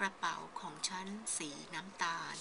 กระเป๋าของฉันสีน้ำตาล